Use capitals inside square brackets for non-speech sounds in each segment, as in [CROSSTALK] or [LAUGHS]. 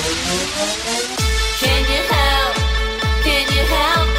Can you help? Can you help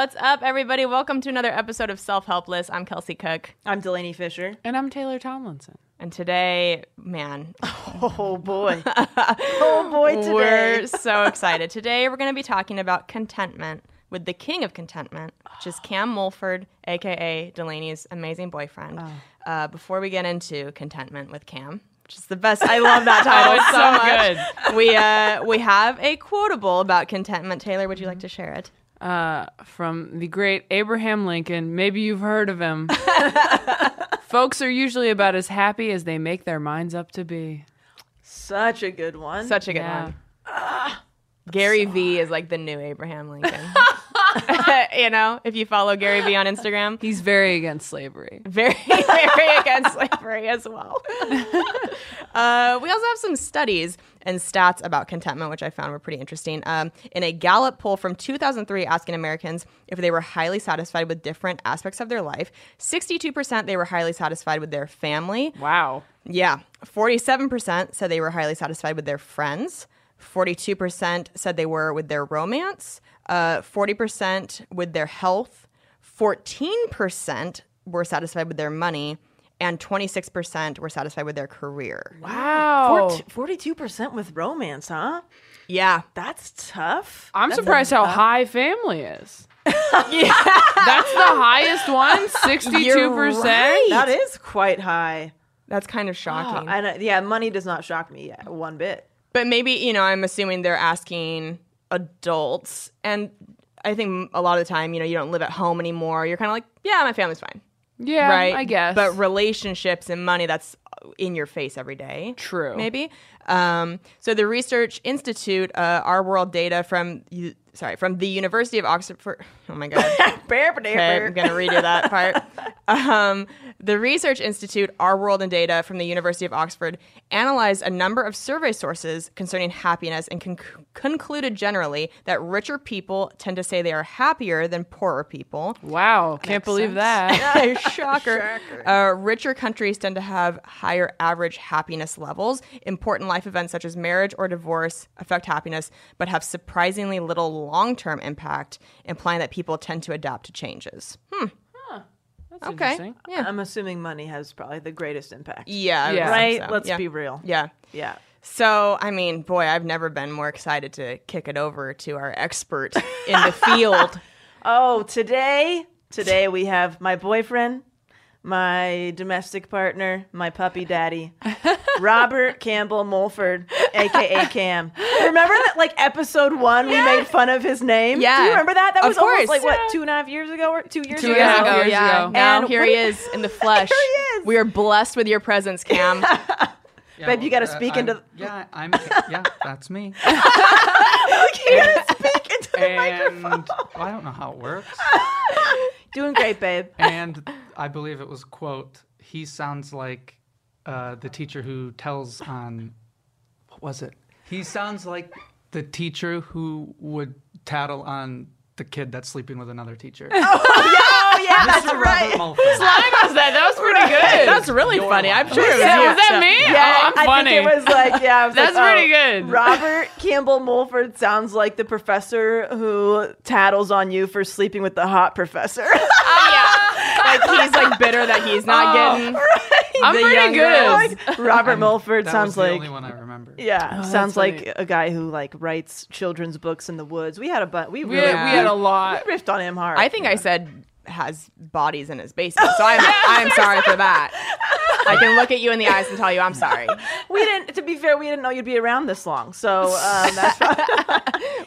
What's up, everybody? Welcome to another episode of Self Helpless. I'm Kelsey Cook. I'm Delanie Fischer. And I'm Taylor Tomlinson. And today, man, [LAUGHS] Oh boy. [LAUGHS] oh boy today. we're so excited. Today, we're going to be talking about contentment with the king of contentment, which is Cam Mulford, aka Delanie's amazing boyfriend. Uh, before we get into contentment with Cam, which is the best, I love that [LAUGHS] title so, much. We uh, we have a quotable about contentment. Taylor, would you like to share it? Uh, from the great Abraham Lincoln. Maybe you've heard of him. [LAUGHS] Folks are usually about as happy as they make their minds up to be. Such a good one. Such a good Yeah. one. Gary V is like the new Abraham [LAUGHS] Lincoln. [LAUGHS] you know, if you follow Gary V on Instagram, He's very against slavery. very, [LAUGHS] very against slavery as well. [LAUGHS] uh, we also have some studies and stats about contentment, which I found were pretty interesting. Um, in a Gallup poll from 2003, asking Americans if they were highly satisfied with different aspects of their life, 62% they were highly satisfied with their family. Wow. Yeah. 47% said they were highly satisfied with their friends. 42% said they were with their romance. Uh, 40% with their health. 14% were satisfied with their money. And 26% were satisfied with their career. Wow. Forty-two percent with romance, huh? Yeah. That's tough. I'm That's surprised how tough- high family is. [LAUGHS] Yeah. That's the highest one, [LAUGHS] 62%. That is quite high. That's kind of shocking. I know, yeah, money does not shock me yet, one bit. But maybe, you know, I'm assuming they're asking adults. And I think a lot of the time, you know, you don't live at home anymore. You're kind of like, yeah, my family's fine. Yeah, right? I guess. But relationships and money, that's in your face every day. True. Maybe. Um, so the Research Institute, uh, our world data from, sorry, from the University of Oxford. Oh my God. [LAUGHS] Okay, I'm going to redo that part. [LAUGHS] Um, the Research Institute, Our World and Data from the University of Oxford, analyzed a number of survey sources concerning happiness and con- concluded generally that richer people tend to say they are happier than poorer people. wow. Can't believe that. [LAUGHS] Shocker. Uh, richer countries tend to have higher average happiness levels. Important life events such as marriage or divorce affect happiness, but have surprisingly little long term impact, implying that people tend to adapt to changes. Hmm. That's Okay. interesting. Yeah. I'm assuming money has probably the greatest impact. Yeah. Yeah. Right? so. Let's Yeah. be real. Yeah. Yeah. So, I mean, boy, I've never been more excited to kick it over to our expert in the [LAUGHS] field. Oh, today, today we have my boyfriend, my domestic partner, my puppy daddy, [LAUGHS] Robert Campbell Mulford, aka Cam. Remember that, like episode one, we made fun of his name. Yeah. do you remember that? That Of was almost course. like what Yeah. two and a half years ago or two years Two ago. and a half ago, years yeah. ago. Now And here what he is in the [LAUGHS] flesh. There he is. We are blessed with your presence, Cam. [LAUGHS] Yeah, Babe, you got to uh, speak I'm- into. Yeah, I'm. Yeah, that's me. you got to speak into the And microphone. well, I don't know how it works. Doing great, babe. [LAUGHS] And I believe it was quote. He sounds like uh, the teacher who tells on. What was it? He sounds like the teacher who would tattle on the kid that's sleeping with another teacher. Oh [LAUGHS] yeah, that's Mr. right. Robert Mulford. I was that. That was pretty good. [LAUGHS] That's really Your funny. I'm line. sure. it was Yeah, was that me? Yeah, Oh, I'm I funny. think it was like yeah. Was [LAUGHS] That's like, pretty oh, good. Robert Campbell Mulford sounds like the professor who tattles on you for sleeping with the hot professor. [LAUGHS] Oh, yeah. Like he's like bitter that he's not Oh. getting. I'm the pretty young good. like Robert Mulford That sounds was the like only one I remember. yeah, Oh, sounds like funny. a guy who like writes children's books in the woods. We had a but we We, really had, we had a lot. we riffed on him hard. I think I said has bodies in his basement. So I'm [LAUGHS] I'm sorry for that. I can look at you in the eyes and tell you I'm sorry. [LAUGHS] we didn't. To be fair, we didn't know you'd be around this long. So um, that's [LAUGHS] fine.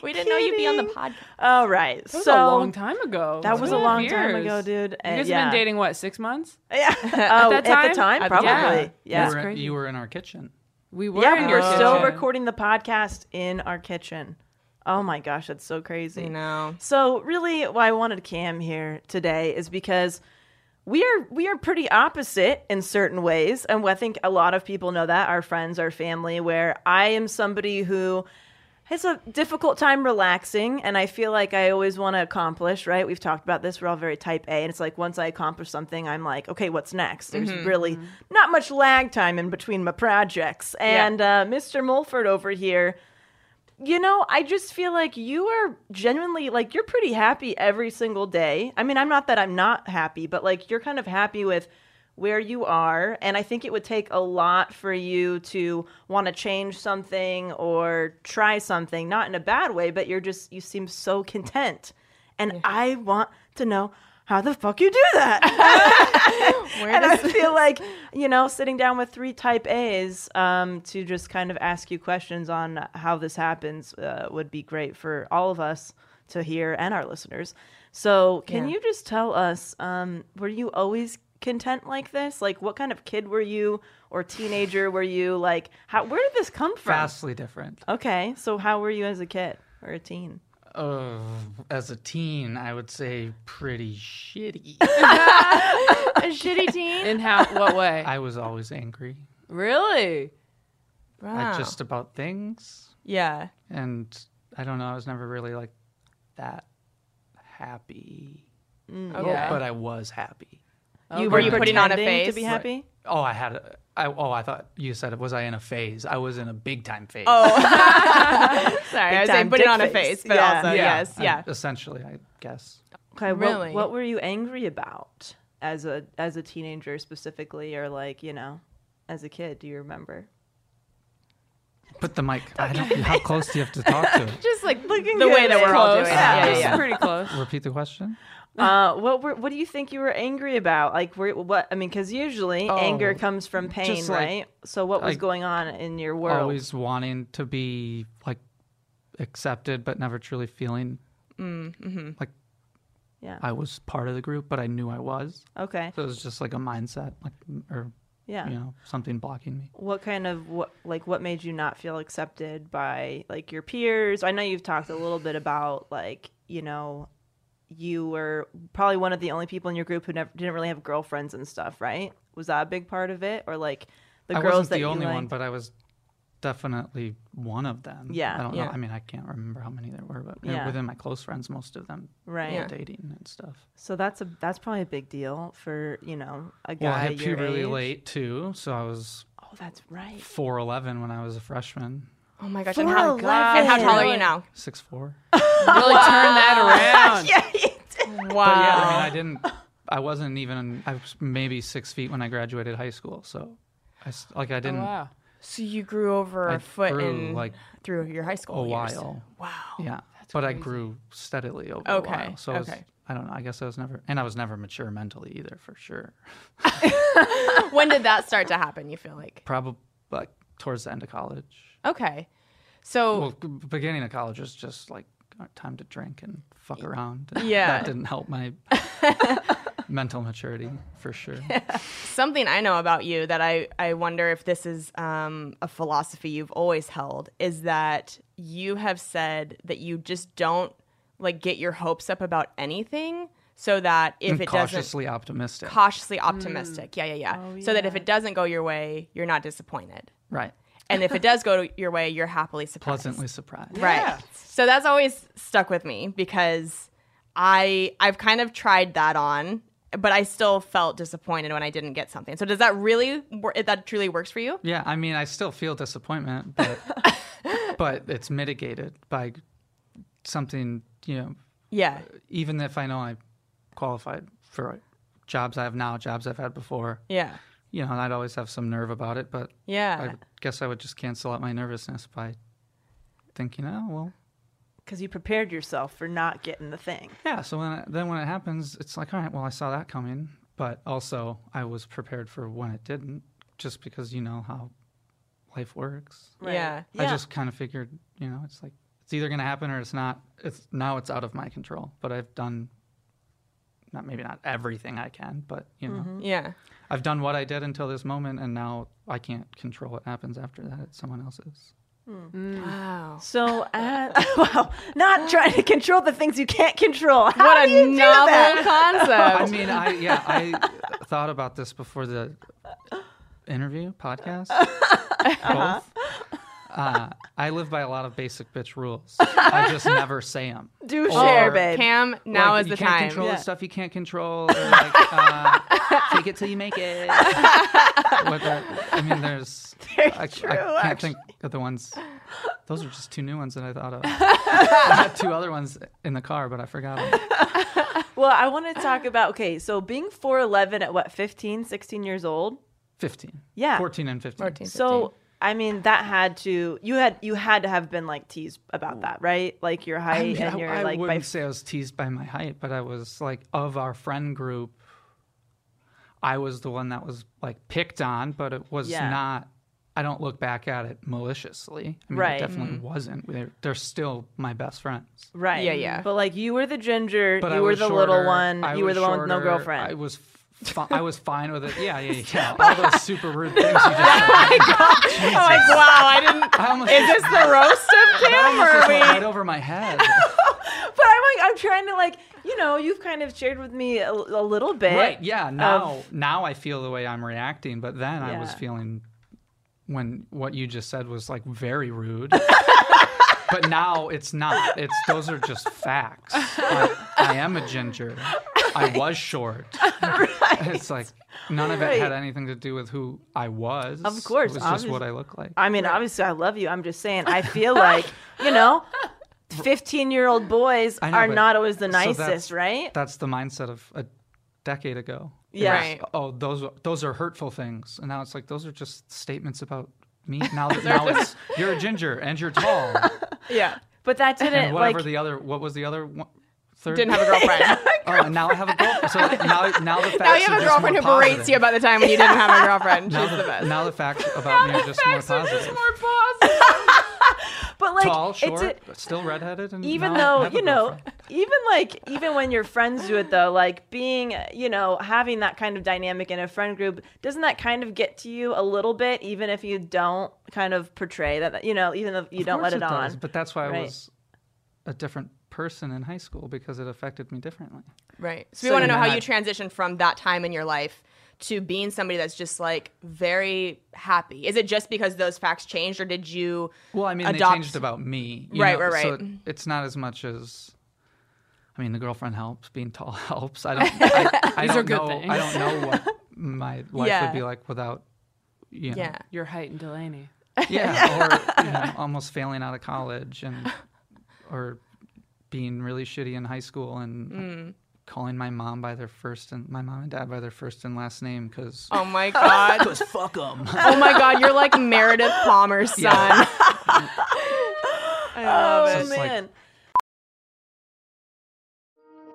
We didn't know you'd be on the Kidding. podcast. All right. That was so a long time ago. That was a and half long time ago, dude. You And guys yeah. have been dating what six months? Yeah. oh, that at the time? time, probably. yeah. Yeah. you, were, crazy. you were in our kitchen. We were. Yeah, in we your were still kitchen. recording the podcast in our kitchen. Oh my gosh, that's so crazy. You know. So really, why I wanted Cam here today is because we are we are pretty opposite in certain ways, and I think a lot of people know that our friends, our family. Where I am somebody who has a difficult time relaxing, and I feel like I always want to accomplish. Right? We've talked about this. We're all very type A, and it's like once I accomplish something, I'm like, okay, what's next? There's really not much lag time in between my projects, and uh, Mr. Mulford over here you know, I just feel like you are genuinely like you're pretty happy every single day. I mean, I'm not that I'm not happy, but like you're kind of happy with where you are, and I think it would take a lot for you to want to change something or try something, not in a bad way, but you're just you seem so content. And I want to know how the fuck you do that. [LAUGHS] [LAUGHS] and I feel like, you know, sitting down with three type A's um, to just kind of ask you questions on how this happens uh, would be great for all of us to hear and our listeners. So, can Yeah. you just tell us, um, were you always content like this? Like, what kind of kid were you or teenager were you? Like, how, where did this come from? Vastly different. Okay. So, how were you as a kid or a teen? Uh, as a teen, I would say pretty shitty. [LAUGHS] A shitty teen. In how? What way? I was always angry really? Wow. at just about things. yeah. And I don't know, I was never really like that happy. Okay. Yeah. But I was happy. Oh, you Were you putting on a face to face? be Right. happy? Oh, I had a. I, oh, I thought you said, it was I in a phase? I was in a big time phase. Oh. [LAUGHS] [LAUGHS] Sorry, I was time saying putting dick on a face. face, but Yeah. also yeah. yes, I- yeah. essentially, I guess. Okay, what, Really? what were you angry about as a as a teenager specifically, or like you know, as a kid? Do you remember? Put the mic. I don't, how close do you have to talk to [LAUGHS] it? Just like Looking the way that we're all Close. doing. it. Yeah, Yeah, yeah, yeah. Pretty close. Repeat the question. uh, what were what do you think you were angry about? Like, were, what I mean, because usually anger Oh, comes from pain, like- right? So, what was like, going on in your world? Always wanting to be like accepted, but never truly feeling like yeah. I was part of the group, but I knew I was. Okay. So it was just like a mindset, like or Yeah. you know something blocking me. What kind of what like what made you not feel accepted by like your peers? I know you've talked a little bit about like you know you were probably one of the only people in your group who never didn't really have girlfriends and stuff, right? Was that a big part of it, or like the I girls wasn't that the only one, but I was definitely one of them. Yeah. I don't Yeah. know. I mean, I can't remember how many there were, but Yeah. within my close friends, most of them right? Yeah. dating and stuff. So that's a that's probably a big deal for you know a guy Well, I had your puberty age. late too, so I was Oh, that's right. four eleven when I was a freshman, Oh my gosh. And how, 4'11". and how tall are you now? six four. [LAUGHS] Really turn that around. [LAUGHS] yeah, you did. Wow. But yeah, I mean, I didn't. I wasn't even. I was maybe six feet when I graduated high school, so I s- like I Oh, didn't wow. So you grew over I a foot in like, through your high school a years. while. Wow. Yeah, but I grew steadily over a Okay, while. So I was. I don't know. I guess I was never, and I was never mature mentally either, for sure. [LAUGHS] when did that start to happen? You feel like? Probably like towards the end of college. Okay. So Well, beginning of college was just like time to drink and fuck around. Yeah. that didn't help my [LAUGHS] mental maturity for sure. [LAUGHS] Something I know about you that I, I wonder if this is um, a philosophy you've always held is that you have said that you just don't like get your hopes up about anything so that if I'm it doesn't cautiously optimistic. cautiously optimistic. Yeah, yeah, yeah. so that if it doesn't go your way, you're not disappointed. right. And if it does go your way, you're happily surprised. Pleasantly surprised. Right. So that's always stuck with me because I I've kind of tried that on, but I still felt disappointed when I didn't get something. So does that really that truly works for you? Yeah, I mean, I still feel disappointment, but [LAUGHS] but it's mitigated by something. You know, Yeah. Uh, even if I know I qualified for jobs I have now, jobs I've had before, Yeah. you know, and I'd always have some nerve about it. But Yeah. I guess I would just cancel out my nervousness by thinking, oh well, Because you prepared yourself for not getting the thing. yeah. So when it, then when it happens, it's like, all right, well, I saw that coming, but also I was prepared for when it didn't, just because you know how life works. Yeah. I just kind of figured, you know, it's like it's either going to happen or it's not. It's now it's out of my control. But I've done not maybe not everything I can, but you know, mm-hmm. Yeah. I've done what I did until this moment, and now I can't control what happens after that. It's someone else's. Wow. So, uh, [LAUGHS] wow, not trying to control the things you can't control. How What do a you do novel that? [LAUGHS] concept. I mean, I yeah, I thought about this before the interview podcast. [LAUGHS] Both. Uh, I live by a lot of basic bitch rules. I just [LAUGHS] never say them. Do share, Or- babe. Cam, now Like, is you the can't time. control Yeah. the stuff you can't control. Or like, uh, take it till you make it. [LAUGHS] What the- I mean, there's. I, true, I can't think of the ones. Those are just two new ones that I thought of. [LAUGHS] I had two other ones in the car, but I forgot them. Well, I want to talk about okay, so being 4'11 at what, 15, 16 years old? 15. Yeah. 14 and 15. 14. So, I mean, that had to you had you had to have been like teased about that, right? Like your I, height mean, and I- your I like by wouldn't say I was teased by my height, but I was like of our friend group. I was the one that was like picked on, but it was Yeah. not. I don't look back at it maliciously. I mean, Right. it definitely mm-hmm. wasn't. They're, they're still my best friends. right. Yeah, yeah. But like you were the ginger, But you I were was the little one, I you were was the one with no girlfriend. I was. Fi- I was fine with it. Yeah, yeah, yeah. [LAUGHS] All those super rude things you just said. [LAUGHS] Oh my gosh. I'm like, wow, I didn't. I almost Is this the roast of Cam, or just we? went right over my head. [LAUGHS] but I'm like I'm trying to like, you know, you've kind of shared with me a, a little bit. Right. Yeah. Now, now I feel the way I'm reacting, but then I was feeling when what you just said was like very rude. but now it's not. It's those are just facts. I, I am a ginger. I was short. [LAUGHS] It's like none of it had anything to do with who I was. Of course, it was just what I look like. I mean, obviously, I love you. I'm just saying, I feel like, you know, [LAUGHS] 15 year old boys know, are not always the so that's- nicest, right? That's the mindset of a decade ago. Yeah. was, Right. Oh, those those are hurtful things, and now it's like those are just statements about me. [LAUGHS] Now, that now it's you're a ginger and you're tall, Yeah. But that didn't, and whatever like, the other. What was the other one? Third. Didn't have a girlfriend. [LAUGHS] [LAUGHS] Oh, and now I have a girlfriend. So now, now the facts now you have a girlfriend who more berates you about the time when you didn't have a [LAUGHS] girlfriend. Now She's the best. now the facts about me are just more positive. but like, Tall, it's short, a, still redheaded, and even though you know even like even when your friends do it though like being you know having that kind of dynamic in a friend group doesn't that kind of get to you a little bit even if you don't kind of portray that you know even if you Of don't let course it, on but that's why I was a different person in high school because it affected me differently. Right. So, we So want to know how I- you transitioned from that time in your life to being somebody that's just like very happy. Is it just because those facts changed, or did you? Well, I mean, adopt- they changed about me. you Right, know, right, So right. it's not as much as. I mean, the girlfriend helps. Being tall [LAUGHS] helps. I don't. [LAUGHS] I, I These don't are good know. things. I don't know what my life Yeah. would be like without. You know, Yeah. Your height and Delanie. Yeah, [LAUGHS] or you know, almost failing out of college and or being really shitty in high school and Mm. calling my mom by their first and my mom and dad by their first and last name because Oh my god. [LAUGHS] because fuck them. oh my god. You're like Meredith Palmer's son. Yeah. [LAUGHS] I love oh it. it's like- man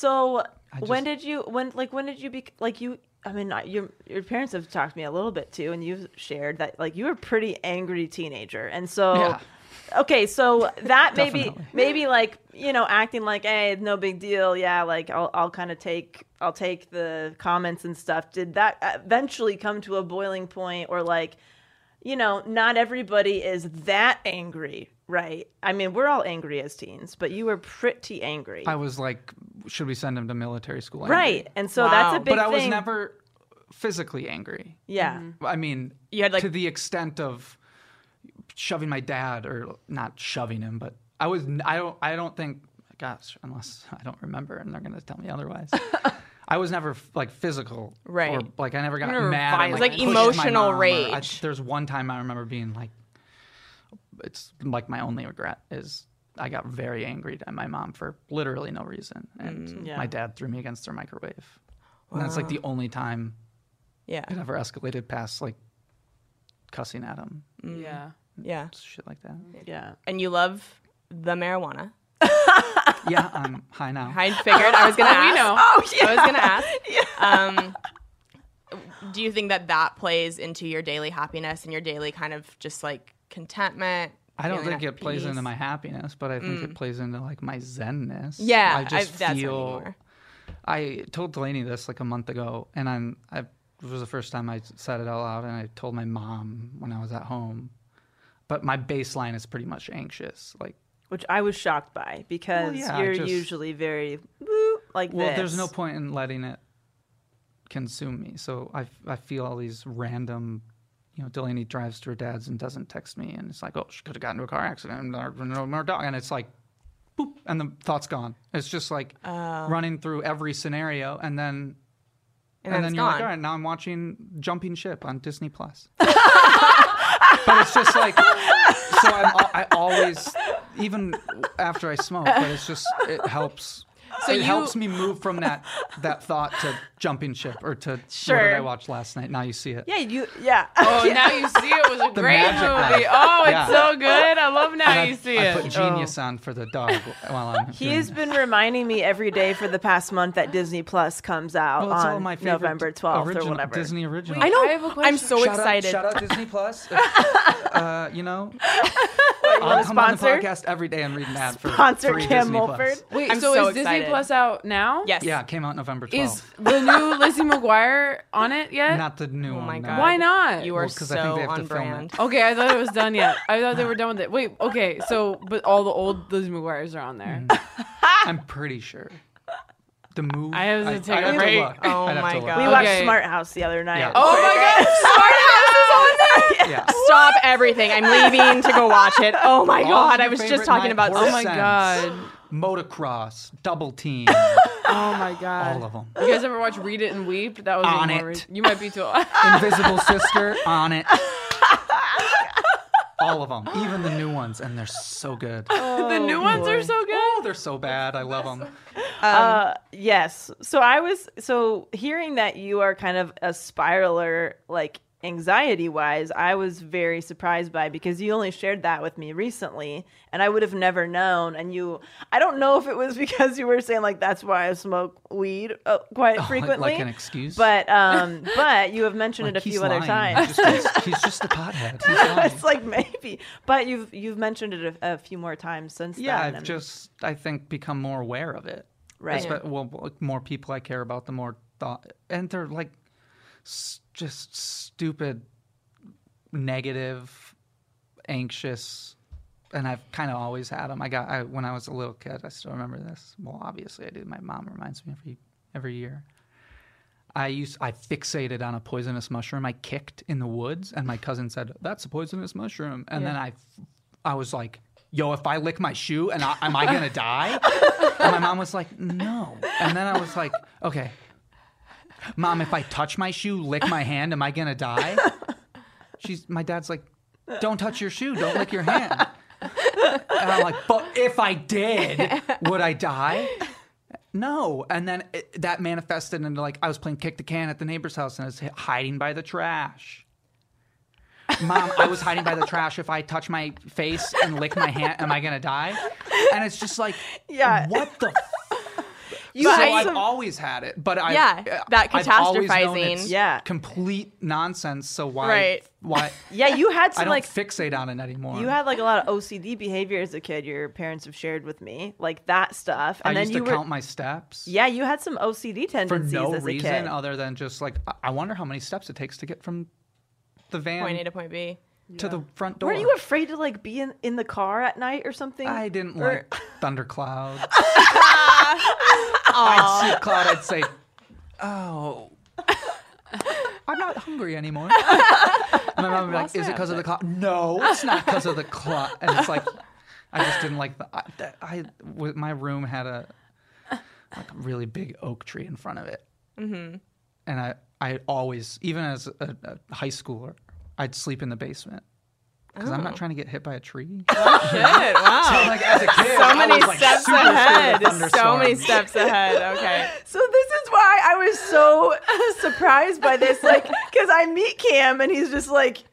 So I when did you when like when did you be like you? I mean, your your parents have talked to me a little bit too, and you've shared that like you were a pretty angry teenager, and so. Yeah. Okay, so that [LAUGHS] maybe maybe like you know acting like hey no big deal yeah like I'll I'll kind of take I'll take the comments and stuff. Did that eventually come to a boiling point or like you know not everybody is that angry right? I mean we're all angry as teens, but you were pretty angry. I was like, should we send him to military school? Right. And so that's a Wow. big But I was thing. never physically angry. Yeah. Mm-hmm. I mean, You had, like- to the extent of shoving my dad, or not shoving him, but I was. I don't. I don't think. Gosh, unless [LAUGHS] I don't remember, and they're gonna tell me otherwise. [LAUGHS] I was never like physical, Right. Or like I never got never mad. or, violent. like, Like emotional mom, or I- rage. there's one time I remember being like, it's like my only regret is I got very angry at my mom for literally no reason, and Mm. Yeah. my dad threw me against their microwave. And that's like the only time Yeah. it ever escalated past like cussing at him, Yeah. Yeah. shit like that. Yeah. And you love the marijuana. [LAUGHS] yeah, I'm high now. I figured I was gonna [LAUGHS] ask. we know. Oh, yeah. I was gonna ask. [LAUGHS] Um, do you think that that plays into your daily happiness and your daily kind of just like contentment? I don't think it plays into my happiness, but I think it mm. plays into like my zenness. Yeah, I just I- that's what I mean feel. more. I told Delanie this like a month ago, and I'm. I, it was the first time I said it out loud, and I told my mom when I was at home. But my baseline is pretty much anxious. Like, Which I was shocked by because yeah, you're just- usually very like well, this. there's no point in letting it consume me. So I, I feel all these random, you know, Delanie drives to her dad's and doesn't text me, and it's like, oh, she could have gotten into a car accident, and no dog, and it's like, boop, and the thought's gone. It's just like oh. running through every scenario, and then. And And, then then you're like, all right, now I'm watching Jumping Ship on Disney Plus. [LAUGHS] but it's just like, so I'm, I always, even after I smoke, but it's just it helps. So it you- helps me move from that that thought to Jumping Ship or to what Sure. did I watch last night? Now you see it. Yeah, you. Yeah. Oh, now [LAUGHS] you see it was a The great magic movie. one. Oh, it's Yeah. so good. I love now And you I, see I it. put Genius on for the dog while I'm. He has been reminding me every day for the past month that Disney Plus comes out Well, on my November 12th original, or whatever. Disney original. I know. I have a I'm so shout excited. Out, shout out Disney Plus. [LAUGHS] uh, you know, I'll come on the sponsor? podcast every day and read an ad for Sponsor free Cam Disney Plus. Mulford. Wait, I'm so, so is Disney excited. Plus out now? Yes. Yeah, it came out November 12th. Is the new [LAUGHS] Lizzie McGuire on it yet? Not the new Oh one. my no. God. Why not? You are Well, 'cause I think so they have to on film it. Okay, I thought it was done yet. I thought they were [LAUGHS] done with it. Wait, okay, so but all the old Lizzie McGuire's are on there. Mm. [LAUGHS] I'm pretty sure. The move. I have to take I'd a break. look. Oh I'd my. God. We watched Okay. Smart House the other night. Yeah. Oh my god, Smart House is on there. Yeah. Stop everything. I'm leaving to go watch it. Oh my All god, I was just talking about Oh my god. Motocross, double team, [LAUGHS] Oh my god. all of them. You guys ever watch Read It and Weep? That was On more it. re- You might be too. [LAUGHS] [LAUGHS] Invisible Sister on it. All of them, even the new ones, and they're so good. the new ones are so good. Oh, they're so bad. I love them. Uh, yes. So I was so hearing that you are kind of a spiraler, like anxiety wise. I was very surprised by because you only shared that with me recently, and I would have never known. And you, I don't know if it was [LAUGHS] because you were saying like that's why I smoke weed uh, quite Oh, frequently, like an excuse? But um, [LAUGHS] but you have mentioned Like, it a few other times. He's just, [LAUGHS] he's, just a pothead. Lying. it's like maybe, but you've you've mentioned it a, a few more times since yeah, then. I've just I think become more aware of it. Right. Espe- well, more people I care about, the more thought, and they're like s- just stupid, negative, anxious, and I've kind of always had them. I got I, when I was a little kid. I still remember this. Well, obviously I do. My mom reminds me every every year. I used I fixated on a poisonous mushroom I kicked in the woods, and my cousin said, "That's a poisonous mushroom," and then I, I was like, "Yo, if I lick my shoe, and I, am I gonna [LAUGHS] die?" and my mom was like, "No," and then I was like, "Okay, mom, if I touch my shoe, lick my hand, am I gonna die?" [LAUGHS] She's my dad's like, "Don't touch your shoe, don't lick your hand." And I'm like, but if I did, would I die? No. And then it, that manifested into like I was playing kick the can at the neighbor's house and I was hiding by the trash. Mom, I was hiding by the trash. If I touch my face and lick my hand, am I gonna die? And it's just like, [LAUGHS] Yeah. what the? You so I've some- always had it, but I Yeah, uh, that I've always known catastrophizing. it's Yeah. complete nonsense. So why? Right. Why? [LAUGHS] Yeah, you had I some don't like fixate on it anymore. you had like a lot of OCD behavior as a kid. Your parents have shared with me, like that stuff. I And then used you to were count my steps. yeah, you had some OCD tendencies for tendencies no as a reason kid. other than just like I- I wonder how many steps it takes to get from the van Point A to point B. to the front door. Were you afraid to like be in, in the car at night or something? I didn't Or- like [LAUGHS] thunderclouds. [LAUGHS] I'd see a cloud. I'd say, "Oh, I'm not hungry anymore." And my mom would be like, "Is it because of the cloud?" No, it's not because of the cloud. And it's like, I just didn't like the. I, that- I w- my room had a like a really big oak tree in front of it, mm-hmm. and I I always even as a, a high schooler I'd sleep in the basement. Because I'm not oh. trying to get hit by a tree. [LAUGHS] Oh, shit, [LAUGHS] wow. So like as a kid, so I many was, like, steps super ahead. So many steps ahead. Okay. So this is why I was so [LAUGHS] surprised by this, like, because I meet Cam and he's just like,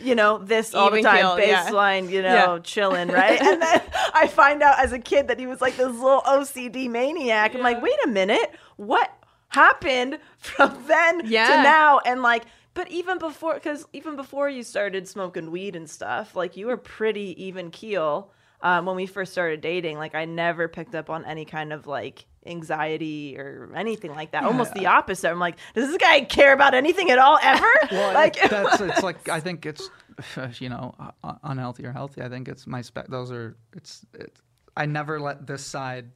you know, this all the Even time, keel, yeah. baseline, you know, Yeah. chilling, right? and then I find out as a kid that he was like this little OCD maniac. I'm like, wait a minute, what happened from then to now? And like, but even before, because even before you started smoking weed and stuff, like you were pretty even keel um, when we first started dating. Like I never picked up on any kind of like anxiety or anything like that. Almost the opposite. I'm like, does this guy care about anything at all ever? [LAUGHS] Well, [LAUGHS] like, that's it's [LAUGHS] like I think it's you know uh, unhealthy or healthy. I think it's my spec. Those are it's it's. I never let this side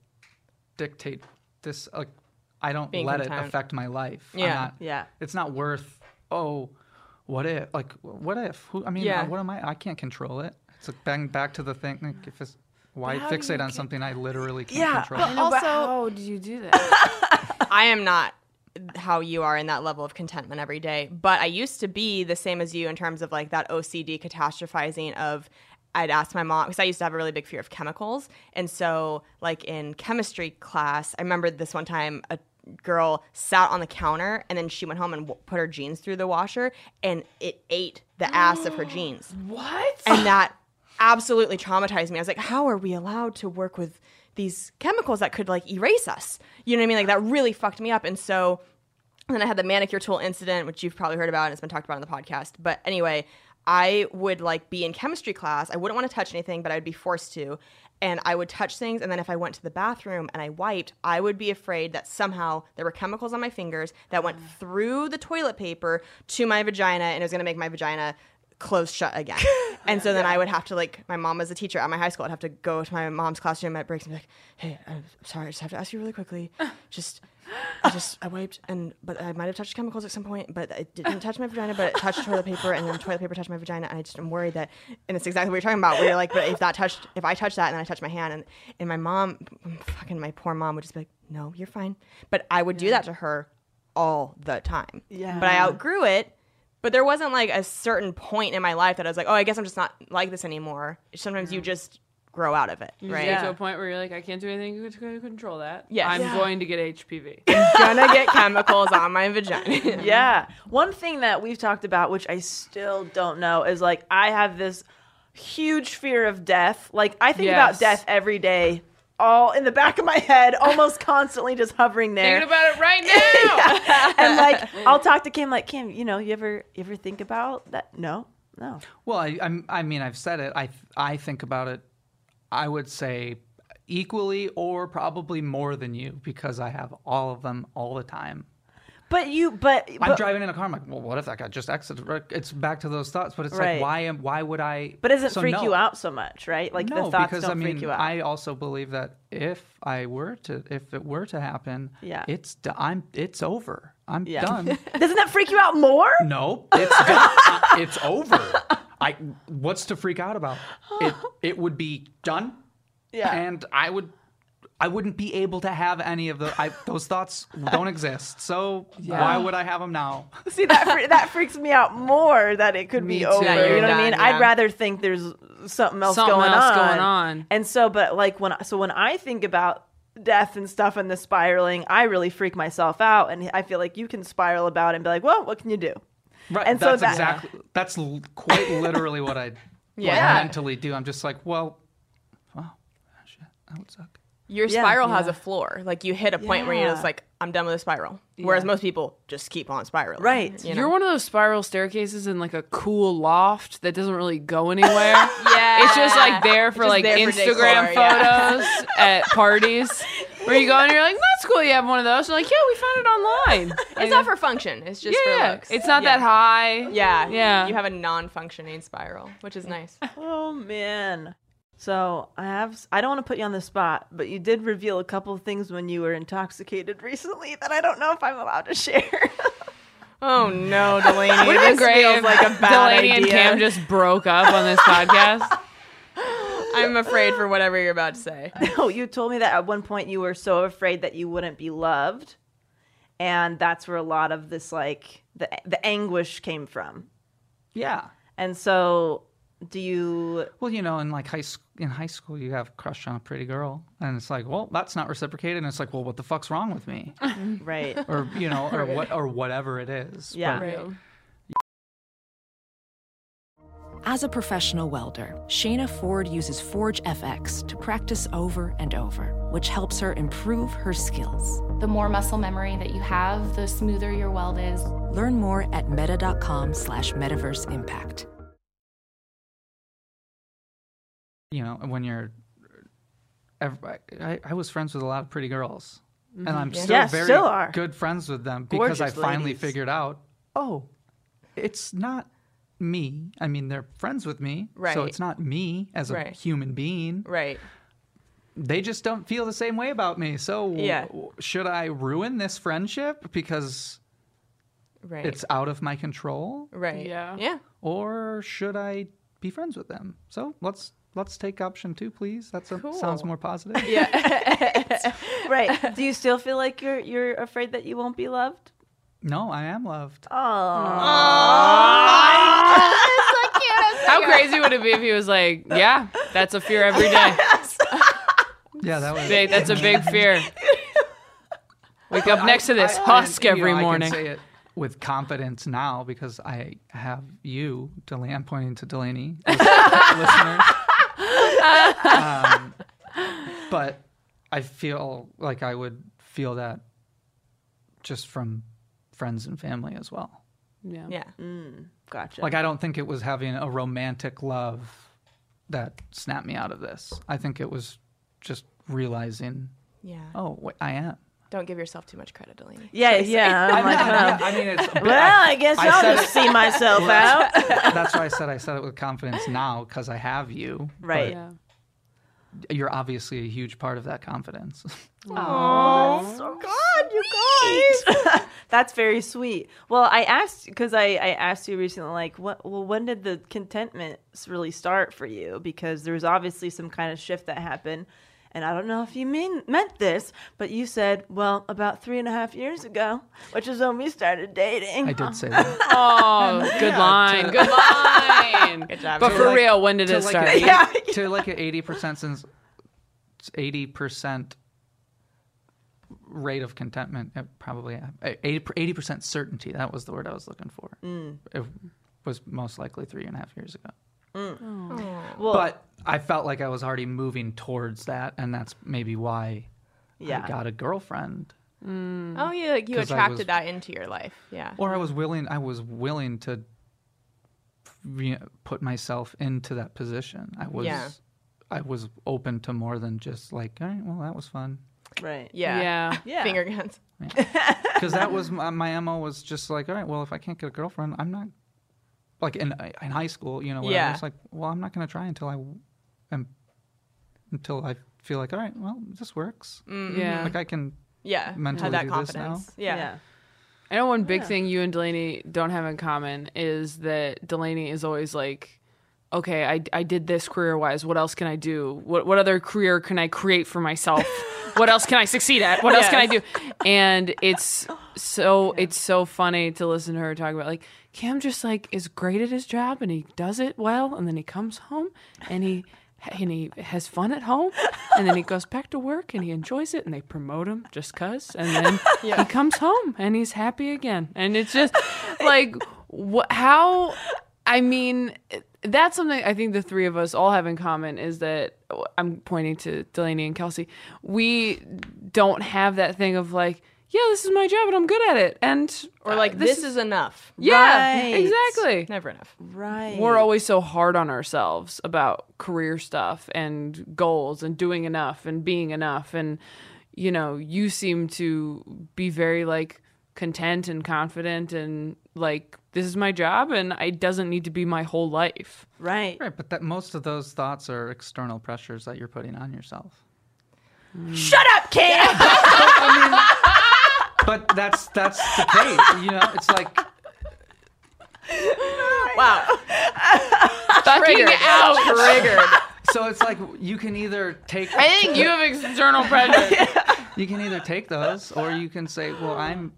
dictate this. Like I don't Being let content. it affect my life. I'm Yeah. not- Yeah. It's not worth. Oh, what if? Like what if? Who? I mean, Yeah. what am I? I can't control it. It's like bang back to the thing. Like if it's why how fixate on ca- something I literally can't Yeah, control. but I but Also- how did you do that? [LAUGHS] I am not how you are in that level of contentment every day, but I used to be the same as you in terms of like that OCD catastrophizing of I'd ask my mom because I used to have a really big fear of chemicals. And so like in chemistry class, I remember this one time a girl sat on the counter and then she went home and w- put her jeans through the washer and it ate the ass of her [GASPS] jeans. what? and that absolutely traumatized me. I was like, how are we allowed to work with these chemicals that could like erase us? You know what I mean? Like that really fucked me up. And so and then I had the manicure tool incident, which you've probably heard about and it's been talked about on the podcast. But anyway, I would like be in chemistry class. I wouldn't want to touch anything, but I'd be forced to. And I would touch things. And then if I went to the bathroom and I wiped, I would be afraid that somehow there were chemicals on my fingers that went mm. through the toilet paper to my vagina and it was going to make my vagina close shut again. [LAUGHS] and so then I would have to like my mom was a teacher at my high school. I'd have to go to my mom's classroom at breaks and be like, "Hey, I'm sorry, I just have to ask you really quickly. [LAUGHS] Just I just I wiped and but I might have touched chemicals at some point, but it didn't touch my vagina, but it touched toilet paper and then toilet paper touched my vagina and I just am worried that and it's exactly what you're talking about. Where you're like, but if that touched if I touched that and then I touched my hand and and my mom fucking my poor mom would just be like, No, you're fine. But I would do that to her all the time. Yeah. But I outgrew it. But there wasn't like a certain point in my life that I was like, oh, I guess I'm just not like this anymore. Sometimes you just grow out of it, You right? get to a point where you're like, I can't do anything to to control that. Yes. I'm Yeah. going to get HPV. I'm Gonna get chemicals on my vagina. [LAUGHS] Yeah. One thing that we've talked about, which I still don't know, is like I have this huge fear of death. Like I think about death every day, all in the back of my head, almost constantly just hovering there. Thinking about it right [LAUGHS] now. and like I'll talk to Kim, like Kim, you know, you ever you ever think about that? No, no. Well, I, I'm, I mean, I've said it. I, I think about it. I would say equally or probably more than you because I have all of them all the time. But you, but, I'm but driving in a car. I'm like, well, what if that guy just exited? It's back to those thoughts, but it's Right. like, why am, why would I? but does it so freak no. you out so much, right? Like no, the thoughts because don't I mean, freak you out. I also believe that if I were to, if it were to happen, Yeah. it's, do- I'm, it's over. I'm Yeah. done. [LAUGHS] Doesn't that freak you out more? No, it's done. [LAUGHS] It's over. I what's to freak out about? It it would be done. Yeah. And I would I wouldn't be able to have any of the I, those thoughts don't exist. So why would I have them now? [LAUGHS] See that fre- that freaks me out more that it could Me be too. over. That You you're know what I mean? done, I'd rather think there's something else Something going else on. going on. And so, but like when so when I think about death and stuff and the spiraling, I really freak myself out, and I feel like you can spiral about it and be like, well, what can you do? Right. And so that's that- exactly that's l- quite literally what I [LAUGHS] Yeah. mentally do. I'm just like, well, wow, shit, that would suck. Your Yeah. spiral has a floor. Like you hit a point where you're just like, I'm done with the spiral. Whereas most people just keep on spiraling. Right. You know? You're one of those spiral staircases in like a cool loft that doesn't really go anywhere. [LAUGHS] yeah. It's just like there for Just like there for Instagram decor, yeah. photos at parties [LAUGHS] where you go and you're like, that's cool. You have one of those. And like, yeah, we found it online. [LAUGHS] It's not for function. It's just yeah, for looks. it's not Yeah. that high. Yeah. Yeah. You have a non-functioning spiral, which is nice. [LAUGHS] Oh man. So I have I don't want to put you on the spot, but you did reveal a couple of things when you were intoxicated recently that I don't know if I'm allowed to share. [LAUGHS] Oh no, Delanie. Would it be this great feels if like a bad Delanie and. Cam just broke up on this podcast? I'm afraid for whatever you're about to say. [LAUGHS] no, you told me that at one point you were so afraid that you wouldn't be loved, and that's where a lot of this like the the anguish came from. Yeah. And so, do you? Well, you know, in like high school, in high school, you have a crush on a pretty girl, and it's like, well, that's not reciprocated, and it's like, well, what the fuck's wrong with me, [LAUGHS] Right. or you know, or [LAUGHS] what, or whatever it is. Yeah. But- As a professional welder, Shayna Ford uses ForgeFX to practice over and over, which helps her improve her skills. The more muscle memory that you have, the smoother your weld is. Learn more at meta.com slash metaverse impact. you know, when you're, ev- I, I was friends with a lot of pretty girls, and I'm mm-hmm. still Yeah, very still are. good friends with them because I finally ladies. figured out, oh, it's not me. I mean, they're friends with me, Right. so it's not me as a Right. human being. Right. They just don't feel the same way about me. So, Yeah. w- should I ruin this friendship because Right. it's out of my control, right. Yeah. Yeah. or should I be friends with them? So let's. Let's take option two, please. That sounds more positive. Yeah. [LAUGHS] [LAUGHS] right. Do you still feel like you're you're afraid that you won't be loved? No, I am loved. How crazy would it be if he was like, yeah, that's a fear every day. [LAUGHS] Yeah, that was. Big, that's a big fear. [LAUGHS] Wake up next to this I- I- husk you every know, morning. I can say it with confidence now because I have you, Delanie. I'm pointing to Delanie, [LAUGHS] lis- listeners. Um, but I feel like I would feel that just from friends and family as well. Yeah. Yeah. Mm, gotcha. Like I don't think it was having a romantic love that snapped me out of this. I think it was just realizing, Yeah. oh, wait, I am. Don't give yourself too much credit, Delanie. yeah, yeah. [LAUGHS] I'm like, Yeah, huh. I mean, it's. [LAUGHS] well, I guess I I'll said just see myself [LAUGHS] out. That's why I said I said it with confidence now because I have you. Right. Yeah. But You're obviously a huge part of that confidence. [LAUGHS] Oh, so God, you guys. [LAUGHS] That's very sweet. Well, I asked because I, I asked you recently, like, what? Well, when did the contentment really start for you? Because there was obviously some kind of shift that happened, and I don't know if you mean meant this, but you said, well, about three and a half years ago, which is when we started dating. I did say [LAUGHS] that. Oh, good line. Good [LAUGHS] line. Good job. But To for like- real, when did it like start? a- Yeah. [LAUGHS] to like an eighty percent since eighty percent rate of contentment, probably uh, 80 percent certainty. That was the word I was looking for. Mm. It was most likely three and a half years ago. Well, but I felt like I was already moving towards that, and that's maybe why yeah. I got a girlfriend. Mm. Oh, you like you 'Cause I attracted was- that into your life. Yeah. or I was willing. I was willing to you know, put myself into that position. I was. Yeah. I was open to more than just like, all right, well, that was fun. Right. Yeah. Yeah. Yeah. [LAUGHS] Finger guns. Because [LAUGHS] that was my, my mo was just like, all right, well, if I can't get a girlfriend, I'm not like in in high school, you know. Whatever. Yeah. It's like, well, I'm not going to try until I am until I feel like, all right, well, this works. Mm-hmm. Yeah. Like I can. Yeah. Mentally Have that do this now? confidence. Yeah. I know one big thing you and Delanie don't have in common is that Delanie is always like, okay, I, I did this career wise. What else can I do? What what other career can I create for myself? [LAUGHS] what else can I succeed at? What else can I do? And it's [LAUGHS] oh, so it's so funny to listen to her talk about like Cam just like is great at his job and he does it well, and then he comes home and he and he has fun at home, and then he goes back to work and he enjoys it, and they promote him just cause, and then [LAUGHS] he comes home and he's happy again, and it's just like wh- how. I mean, that's something I think the three of us all have in common is that I'm pointing to Delanie and Kelsey. We don't have that thing of like, yeah, this is my job and I'm good at it, and Or uh, like this, is enough. yeah, Right. exactly. Never enough. Right. We're always so hard on ourselves about career stuff and goals and doing enough and being enough. And, you know, you seem to be very like content and confident and like, this is my job and it doesn't need to be my whole life. right. Right, but that most of those thoughts are external pressures that you're putting on yourself. Mm. Shut up, Cam. [LAUGHS] But that's that's the case. You know, it's like Wow. Fucking out. Triggered. so it's like you can either take I think you have external pressure. [LAUGHS] you can either take those or you can say, well, I'm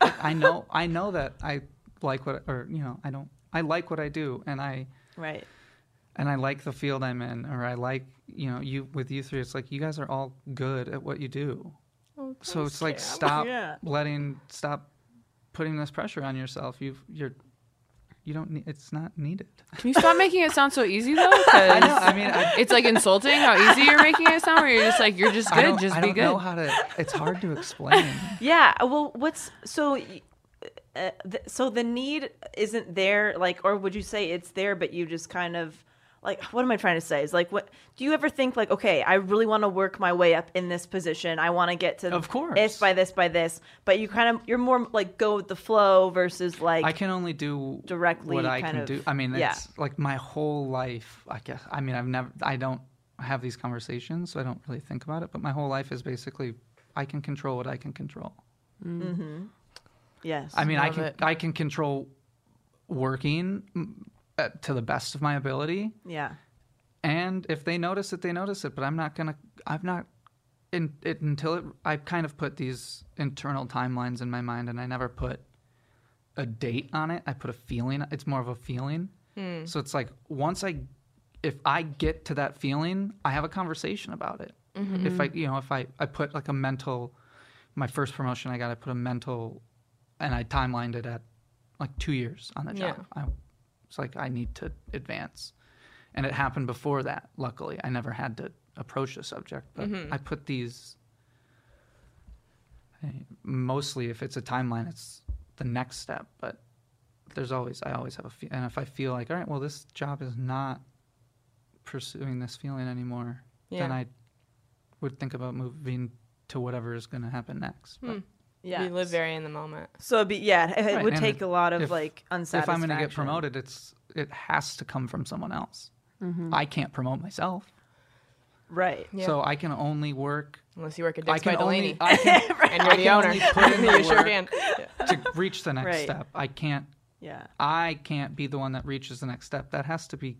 I know I know that I like what or you know, I don't I like what I do and I right. and I like the field I'm in, or I like, you know, you with you three. It's like you guys are all good at what you do. So it's like [LAUGHS] stop Yeah. letting, stop putting this pressure on yourself. You've you're you don't need. It's not needed. Can you stop making it sound so easy though? 'Cause [LAUGHS] I know. I mean, I, it's like insulting how easy you're making it sound. Where you're just like, you're just I good, don't, just I be don't good. know how to. It's hard to explain. [LAUGHS] Yeah. Well, what's so? Uh, th- so the need isn't there, like, or would you say it's there, but you just kind of like, what am I trying to say? Is like, what do you ever think like, okay, I really want to work my way up in this position. I want to get to Of course. this by this by this, but you kind of you're more like go with the flow versus like I can only do directly what I kind can of- do. I mean, yeah. it's like my whole life. I guess. I mean, I've never. I don't have these conversations, so I don't really think about it. But my whole life is basically, I can control what I can control. mm-hmm. yes. I mean, I can it. I can control working Uh, to the best of my ability, yeah. and if they notice it, they notice it. But I'm not gonna. I'm not. In it until it, I kind of put these internal timelines in my mind, and I never put a date on it. I put a feeling. It's more of a feeling. Hmm. So it's like once I, if I get to that feeling, I have a conversation about it. Mm-hmm. If I, you know, if I, I put like a mental, my first promotion I got, I put a mental, and I timelined it at like two years on the job. I, it's like I need to advance, and it happened before that. Luckily, I never had to approach the subject, but mm-hmm. I put these. I- Mostly, if it's a timeline, it's the next step. But there's always, I always have a feel, and if I feel like, all right, well, this job is not pursuing this feeling anymore, then I would think about moving to whatever is going to happen next. But hmm. Yeah. We live very in the moment. So it'd be yeah, it, it Right, would and take if- a lot of if- like if. I'm going to get promoted, it's it has to come from someone else. Mm-hmm. I can't promote myself, right? so I can only work. Unless you work at I Dicks by can only Delanie. I can, [LAUGHS] and you're I the can owner. only put in [LAUGHS] the you sure work can. [LAUGHS] to reach the next Right. step. I can't. Yeah, I can't be the one that reaches the next step. That has to be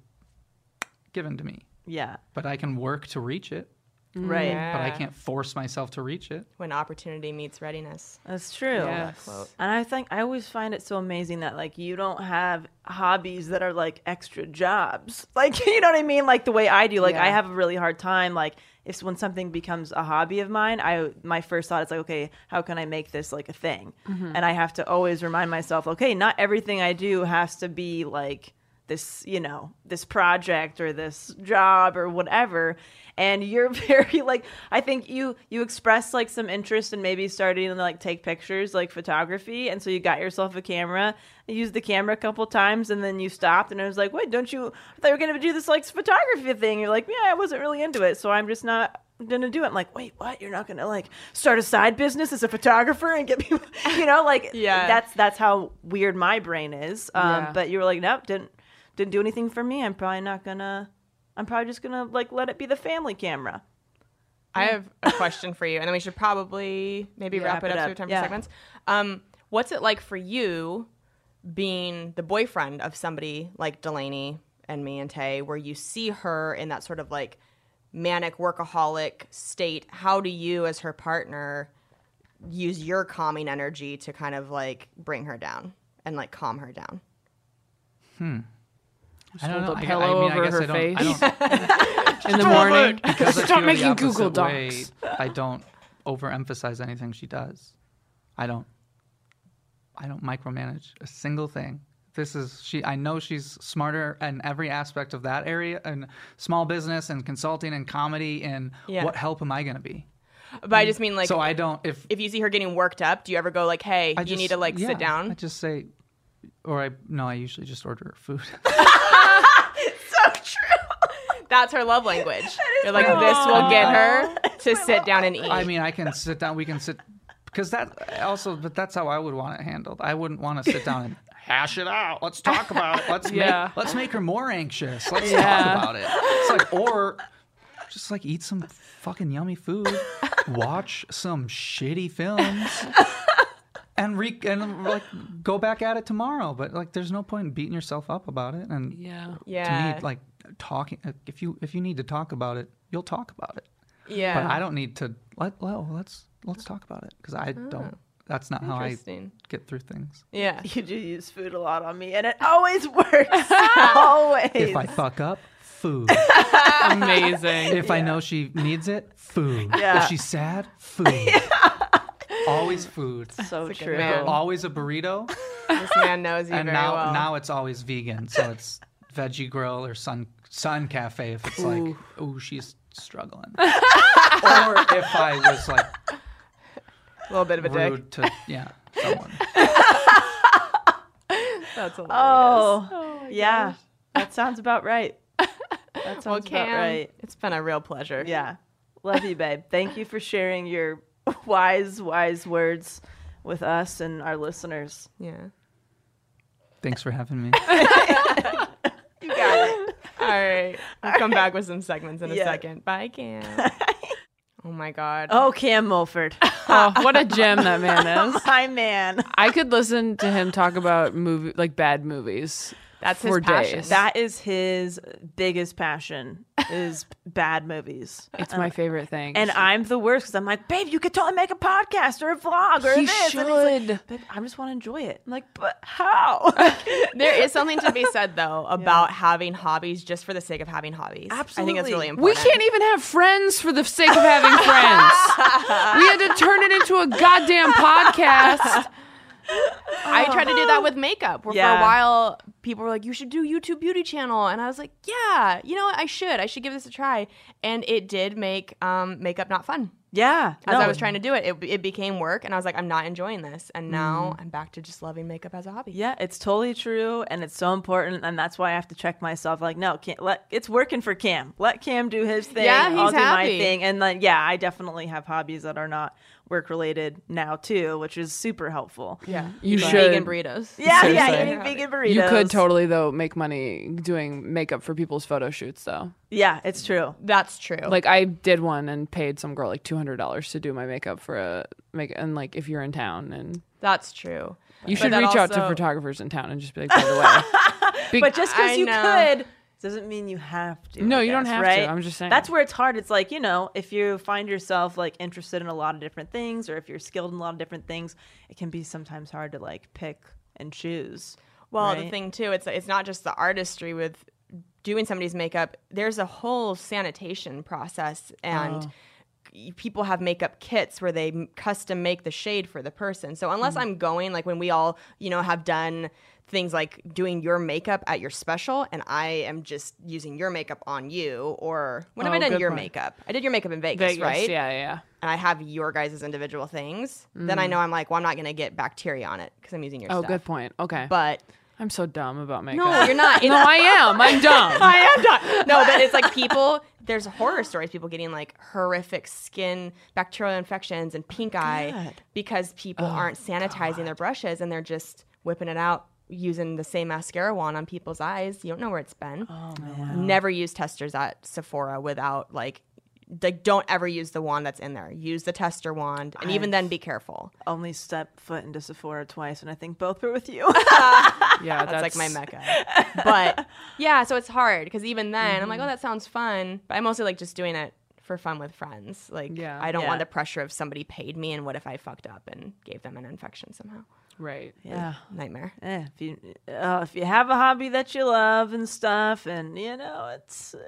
given to me. yeah, But I can work to reach it. Right. Mm, but I can't force myself to reach it. When opportunity meets readiness. That's true. Yes. And I think I always find it so amazing that like you don't have hobbies that are like extra jobs. [LAUGHS] Like you know what I mean? Like the way I do. Like I have a really hard time like if when something becomes a hobby of mine, I my first thought is like, okay, how can I make this like a thing? Mm-hmm. And I have to always remind myself, okay, not everything I do has to be like this, you know, this project or this job or whatever. And you're [LAUGHS] very like I think you you expressed like some interest in maybe starting to like take pictures like photography and so you got yourself a camera you used the camera a couple times and then you stopped and I was like wait don't you I thought you were gonna do this like photography thing you're like yeah I wasn't really into it so I'm just not gonna do it I'm like wait what you're not gonna like start a side business as a photographer and get [LAUGHS] people you know like Yeah. that's that's how weird my brain is um Yeah. but you were like nope didn't didn't do anything for me I'm probably not gonna I'm probably just gonna like let it be the family camera I have a question for you, and then we should probably maybe Yeah, wrap it wrap it up so we up. have time Yeah. for segments. Um, what's it like for you being the boyfriend of somebody like Delanie and me and Tay, where you see her in that sort of like manic workaholic state? How do you, as her partner, use your calming energy to kind of like bring her down and like calm her down? I don't hold know. a I- I pillow mean, I over guess her I don't- I face. don't- [LAUGHS] in the morning. [LAUGHS] because I Stop feel making the Google opposite way, Docs. I don't overemphasize anything she does. I don't. I don't micromanage a single thing. This is she. I know she's smarter in every aspect of that area, and small business, and consulting, and comedy, and Yeah. what help am I going to be? But I just mean like so I don't. If if you see her getting worked up, do you ever go like, "Hey, I you just, need to like yeah, sit down"? I just say, or I no. I usually just order her food. [LAUGHS] That's her love language. [LAUGHS] You're like, this will get her [LAUGHS] to sit down and eat. I mean, I can sit down. We can sit because that also, but that's how I would want it handled. I wouldn't want to sit down and [LAUGHS] hash it out. Let's talk about it. Let's Yeah. make let's make her more anxious. Let's Yeah. talk about it. It's like or just like eat some fucking yummy food, watch some shitty films. And re- and like go back at it tomorrow, but like there's no point in beating yourself up about it. And Yeah. to yeah, me, like talking, if you if you need to talk about it, you'll talk about it yeah. but I don't need to let well let's let's talk about it because I oh. don't that's not how I get through things. Yeah. [LAUGHS] You do use food a lot on me, and it always works. [LAUGHS] always. If I fuck up, food. [LAUGHS] Amazing. if I know she needs it, food. Yeah. If she's sad, food. Always food. so That's a true. man. Always a burrito, This man knows you and very now well. now it's always vegan. So it's veggie grill or sun sun cafe if it's like ooh she's struggling. or if I was like a little bit of a dick. to yeah someone. [LAUGHS] That's hilarious. Oh, oh yeah. That sounds about right. That sounds well, about right. it's been a real pleasure. Yeah. Love you, babe. Thank you for sharing your [LAUGHS] wise, wise words with us and our listeners. Yeah. Thanks for having me. [LAUGHS] You got it. All right. We'll come back with some segments in a Yeah. second. Bye, Cam. [LAUGHS] oh my God. Oh, Cam Mulford. Oh, what a gem that man is. My man. I could listen to him talk about movie like bad movies. That's his for passion. days. That is his biggest passion is [LAUGHS] bad movies. It's my favorite thing. And I'm the worst because I'm like, babe, you could totally make a podcast or a vlog or He this. And he's like, should. babe, I just want to enjoy it. I'm like, but how? [LAUGHS] [LAUGHS] There is something to be said though about having hobbies just for the sake of having hobbies. Absolutely. I think that's really important. we can't even have friends for the sake of having friends. we had to turn it into a goddamn podcast. I tried to do that with makeup. Where for a while, people were like, "You should do YouTube beauty channel," and I was like, "Yeah, you know what? I should. I should give this a try." And it did make um, makeup not fun. Yeah. As I was trying to do it, it, it became work, and I was like, "I'm not enjoying this." And now mm-hmm. I'm back to just loving makeup as a hobby. Yeah, it's totally true, and it's so important, and that's why I have to check myself. Like, no, can't let it's working for Cam. Let Cam do his thing. Yeah, he's I'll do my happy. thing, and then yeah, I definitely have hobbies that are not work related now too, which is super helpful. Yeah, You Eating should. vegan burritos. [LAUGHS] Yeah, yeah, eating vegan burritos. You could totally though make money doing makeup for people's photo shoots though. Yeah, it's true. That's true. Like I did one and paid some girl like two hundred dollars to do my makeup for a make and like if you're in town and that's true. you But should that reach out to also- photographers in town and just be like by the way. [LAUGHS] Be- But just I because you know. could doesn't mean you have to. No, I you don't guess, have to. right? I'm just saying. That's where it's hard. It's like, you know, if you find yourself like interested in a lot of different things or if you're skilled in a lot of different things, it can be sometimes hard to like pick and choose. Well, the right? thing too, it's it's not just the artistry with doing somebody's makeup. There's a whole sanitation process, and oh. y- people have makeup kits where they custom make the shade for the person. So unless mm. I'm going, like when we all, you know, have done things like doing your makeup at your special, and I am just using your makeup on you, or when have Oh, I done your point. makeup? I did your makeup in Vegas, Vegas, right? Yeah, yeah. And I have your guys' individual things. Then I mm. know I'm like, well, I'm not going to get bacteria on it because I'm using your Oh, stuff. good point. Okay. But I'm so dumb about makeup. no, you're not. no, I am. I'm dumb. [LAUGHS] I am dumb. No, but it's like [LAUGHS] people. There's horror stories. People getting like horrific skin bacterial infections and pink oh eye because people oh aren't sanitizing their brushes and they're just whipping it out using the same mascara wand on people's eyes. You don't know where it's been. Oh man. Never use testers at Sephora without like. Like, don't ever use the wand that's in there. Use the tester wand, and even then, be careful. Only step foot into Sephora twice, and I think both were with you. [LAUGHS] [LAUGHS] Yeah, That's, like my mecca. [LAUGHS] but yeah, so it's hard because even then I'm like, oh, that sounds fun. But I'm mostly like just doing it for fun with friends. Like, Yeah. I don't Yeah. want the pressure of somebody paid me, and what if I fucked up and gave them an infection somehow? Right. Yeah. Nightmare. Eh, if you uh, if you have a hobby that you love and stuff, and you know it's uh,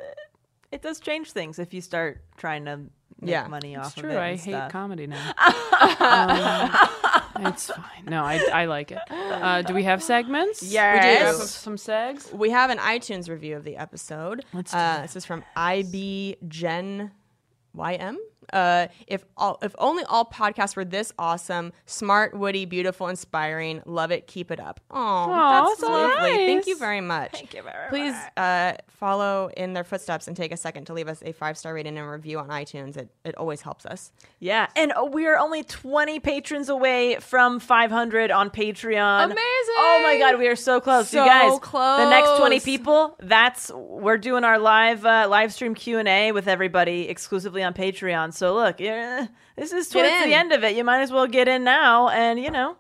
it does change things if you start trying to make Yeah. money off It's of true. it. I hate stuff. comedy now. [LAUGHS] Um, it's fine. No, I, I like it. Uh, do we have segments? Yes. [GASPS] We do. Yes. Some, some segs. We have an iTunes review of the episode. Let's do uh, this is from IB Gen YM. Uh, if all, if only all podcasts were this awesome, smart, witty, beautiful, inspiring, love it, keep it up. Oh, that's so lovely. Thank you very much. Thank you very much. Please uh, follow in their footsteps and take a second to leave us a five star rating and review on iTunes. It it always helps us. Yeah, and uh, we are only 20 patrons away from 500 on Patreon. Amazing! Oh my god, we are so close. So you guys, Close. the next 20 people, that's we're doing our live uh, live stream Q&A with everybody exclusively on Patreon. So look, yeah, this is towards the end of it. You might as well get in now and, you know,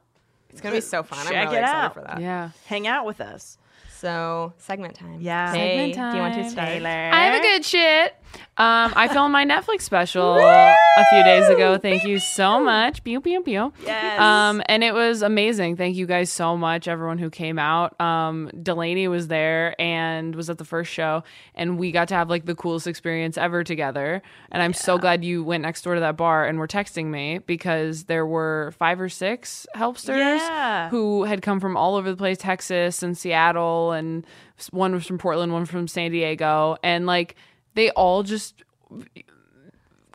It's gonna be so fun. I'm Check really it excited out. for that. Yeah. hang out with us. So segment time. Yeah. Hey, Segment do you want to time. start? I have a good shit. Um, I filmed my Netflix special [LAUGHS] a few days ago. Thank you so much. Pew pew pew. Yes. Um, and it was amazing. Thank you guys so much, everyone who came out. Um, Delanie was there and was at the first show, and we got to have like the coolest experience ever together. And I'm so glad you went next door to that bar and were texting me because there were five or six helpsters Yeah. who had come from all over the place, Texas and Seattle, and one was from Portland, one from San Diego, and like they all just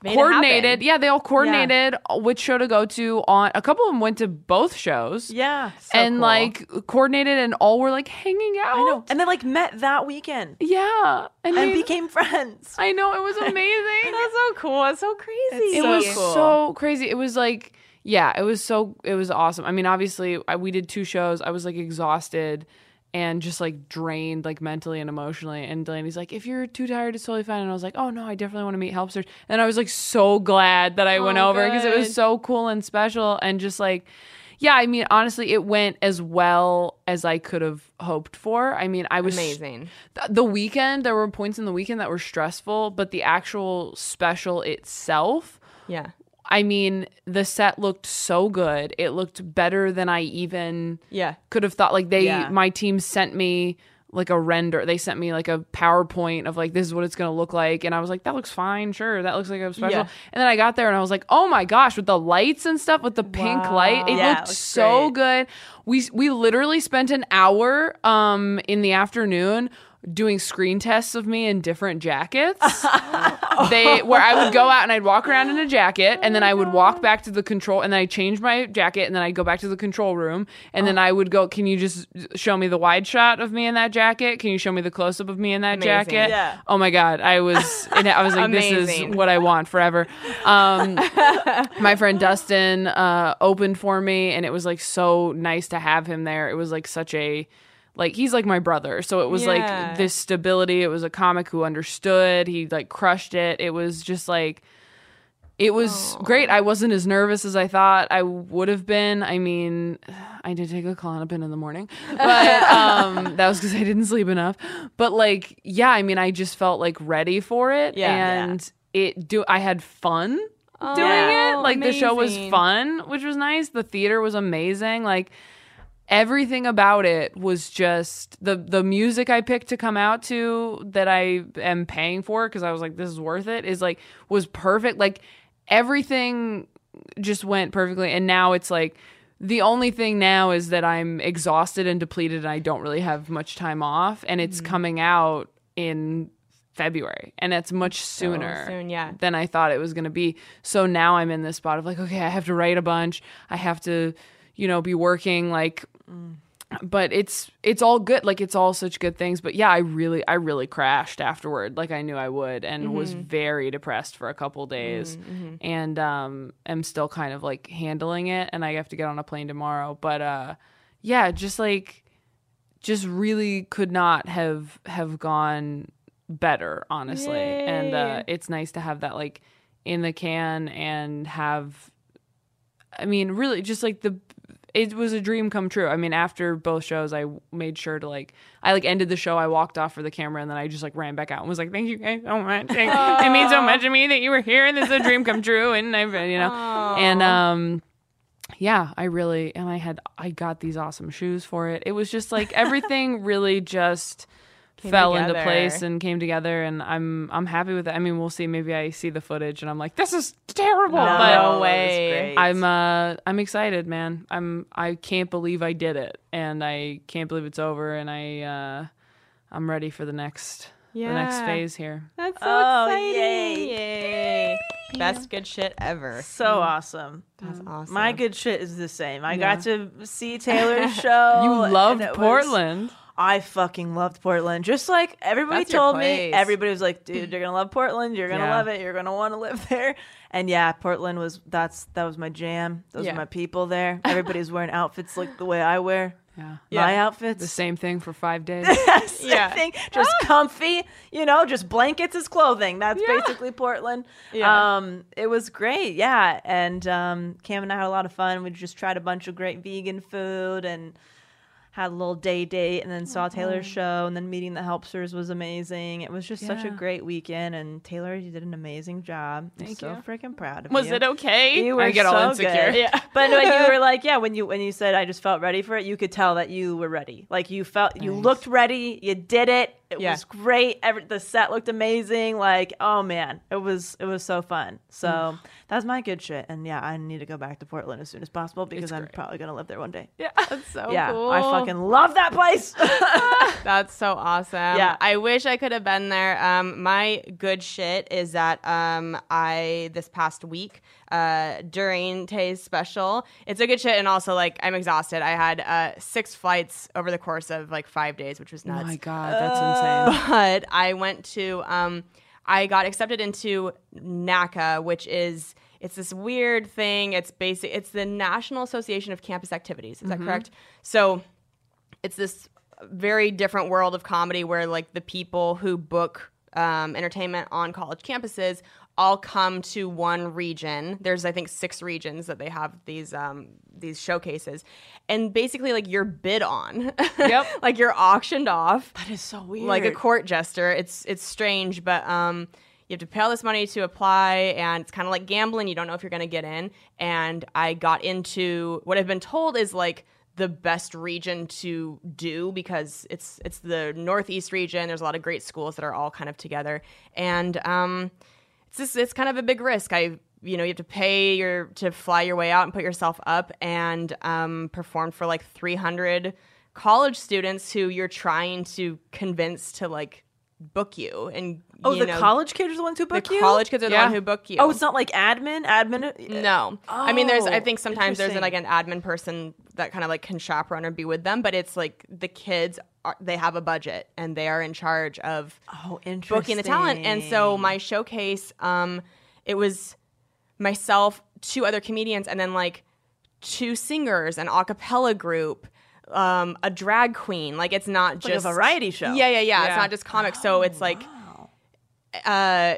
Made coordinated. Yeah, they all coordinated which show to go to. On a couple of them went to both shows. Yeah. so and cool. like coordinated, and all were like hanging out. I know. And they like met that weekend Yeah, and, and made- became friends. I know it was [LAUGHS] amazing. That's so cool. It's so crazy. it so was cool. so crazy. It was like, yeah, it was so, it was awesome. I mean, obviously, I, we did two shows. I was like exhausted and just like drained, like mentally and emotionally. And Delanie's like, if you're too tired, it's totally fine. And I was like, oh no, I definitely want to meet Helpsters. And I was like so glad that I went Oh, over because it was so cool and special and just like. Yeah, I mean, honestly, it went as well as I could have hoped for. I mean, I was Amazing. th- the weekend there were points in the weekend that were stressful but the actual special itself Yeah. I mean the set looked so good it looked better than i even Yeah. could have thought like they Yeah. my team sent me like a render they sent me like a powerpoint of like this is what it's going to look like and i was like that looks fine sure that looks like a special Yeah. and then i got there and i was like oh my gosh with the lights and stuff with the pink light it Yeah, looked looks so great. good we we literally spent an hour um in the afternoon doing screen tests of me in different jackets. [LAUGHS] [LAUGHS] They where I would go out and I'd walk around in a jacket and then I would walk back to the control and then I change my jacket and then I'd go back to the control room and then I would go can you just show me the wide shot of me in that jacket? Can you show me the close up of me in that Amazing. jacket? Yeah. oh my god I was I was like this is what I want forever. Um [LAUGHS] my friend Dustin uh opened for me and it was like so nice to have him there. It was like such a like he's like my brother. So it was Yeah. like this stability. It was a comic who understood. He like crushed it. It was just like it was great. I wasn't as nervous as i thought i would have been. I mean i did take a Klonopin in the morning [LAUGHS] but um that was because i didn't sleep enough. But like yeah i mean i just felt like ready for it. Yeah. and it do i had fun doing Yeah. it. Like the show was fun which was nice. The theater was amazing. Like everything about it was just the the music I picked to come out to that I am paying for because I was like this is worth it is like was perfect like everything just went perfectly and now it's like the only thing now is that I'm exhausted and depleted and I don't really have much time off and it's mm-hmm. coming out in February and it's much oh, sooner soon, yeah. than I thought it was going to be. So now I'm in this spot of like, okay, I have to write a bunch. I have to, you know, be working like but it's it's all good. Like it's all such good things. But yeah, I really I really crashed afterward like I knew I would and was very depressed for a couple days. And um am still kind of like handling it and I have to get on a plane tomorrow. But uh yeah, just like just really could not have have gone better honestly and uh it's nice to have that like in the can and have i mean really just like the it was a dream come true. I mean after both shows i made sure to like i like ended the show i walked off for the camera and then i just like ran back out and was like thank you guys so much. Thank- it means so much to me that you were here and this is a dream come true and i've you know. And um yeah, I really and I had I got these awesome shoes for it. It was just like everything really just Came fell into place and came together and I'm I'm happy with it. I mean, we'll see. Maybe I see the footage and I'm like, this is terrible. No, but it way. I'm uh I'm excited, man. I'm I can't believe I did it and I can't believe it's over and I uh I'm ready for the next yeah. the next phase here. That's so Oh, exciting! yay. Yay! Best good shit ever. so awesome. That's awesome. My good shit is the same. I Yeah. got to see Taylor's [LAUGHS] show. You and loved it was- Portland. I fucking loved Portland. Just like everybody That's told me, everybody was like, "Dude, [CLEARS THROAT] you're gonna love Portland. You're gonna Yeah. love it. You're gonna want to live [LAUGHS] there." And yeah, Portland was that's that was my jam. Those Yeah. were my people there. Everybody's wearing outfits like the way I wear Yeah. my Yeah. outfits. The same thing for 5 days. [LAUGHS] [LAUGHS] Yeah. I think just comfy, you know, just blankets as clothing. That's basically Portland. Yeah. Um, it was great, yeah. And um, Cam and I had a lot of fun. We just tried a bunch of great vegan food and had a little day date, and then saw Taylor's show, and then meeting the Helpsters was amazing. It was just such a great weekend, and Taylor, you did an amazing job. I'm Thank so you. freaking proud of Was you. it okay? You were I get all so insecure. good. Yeah. But when you were [LAUGHS] like, yeah, when you when you said I just felt ready for it, you could tell that you were ready. Like you felt you looked ready, you did it. It Yeah. was great. Every, the set looked amazing. Like, oh man, it was it was so fun. So Mm. that's my good shit. And yeah, I need to go back to Portland as soon as possible because I'm probably gonna live there one day. Yeah, [LAUGHS] that's so yeah, cool. I fucking love that place. [LAUGHS] [LAUGHS] That's so awesome. Yeah. I wish I could have been there. Um, my good shit is that um, I this past week uh, during Tay's special, it's a good shit, and also like I'm exhausted. I had uh, six flights over the course of like five days, which was nuts. Oh my god, that's insane. [LAUGHS] but I went to um I got accepted into NACA, which is it's this weird thing. It's basic it's the National Association of Campus Activities. Is that correct? So it's this very different world of comedy where like the people who book um, entertainment on college campuses all come to one region. There's I think six regions that they have these um, these showcases, and basically like you're bid on. [LAUGHS] Yep. like you're auctioned off that is so weird. like a court jester. It's it's strange, but um, you have to pay all this money to apply, and it's kind of like gambling. You don't know if you're going to get in. And I got into what I've been told is like the best region to do because it's it's the northeast region. There's a lot of great schools that are all kind of together, and um, it's just it's kind of a big risk. I you know you have to pay your to fly your way out and put yourself up and um, perform for like 300 college students who you're trying to convince to like book you and oh, you the know, college kids are the ones who the book you. college kids are the Yeah. one who book you. Oh, it's not like admin. Admin. no. I mean, there's. I Oh, think sometimes there's interesting. like an admin person that kind of like can chaperone or be with them, but it's like the kids. Are, they have a budget and they are in charge of Oh, interesting. booking the talent. And so my showcase, um, it was myself, two other comedians, and then like two singers, an a cappella group, um, a drag queen. Like it's not like a just variety show. Yeah, yeah, yeah. It's not just comics. so it's like, uh,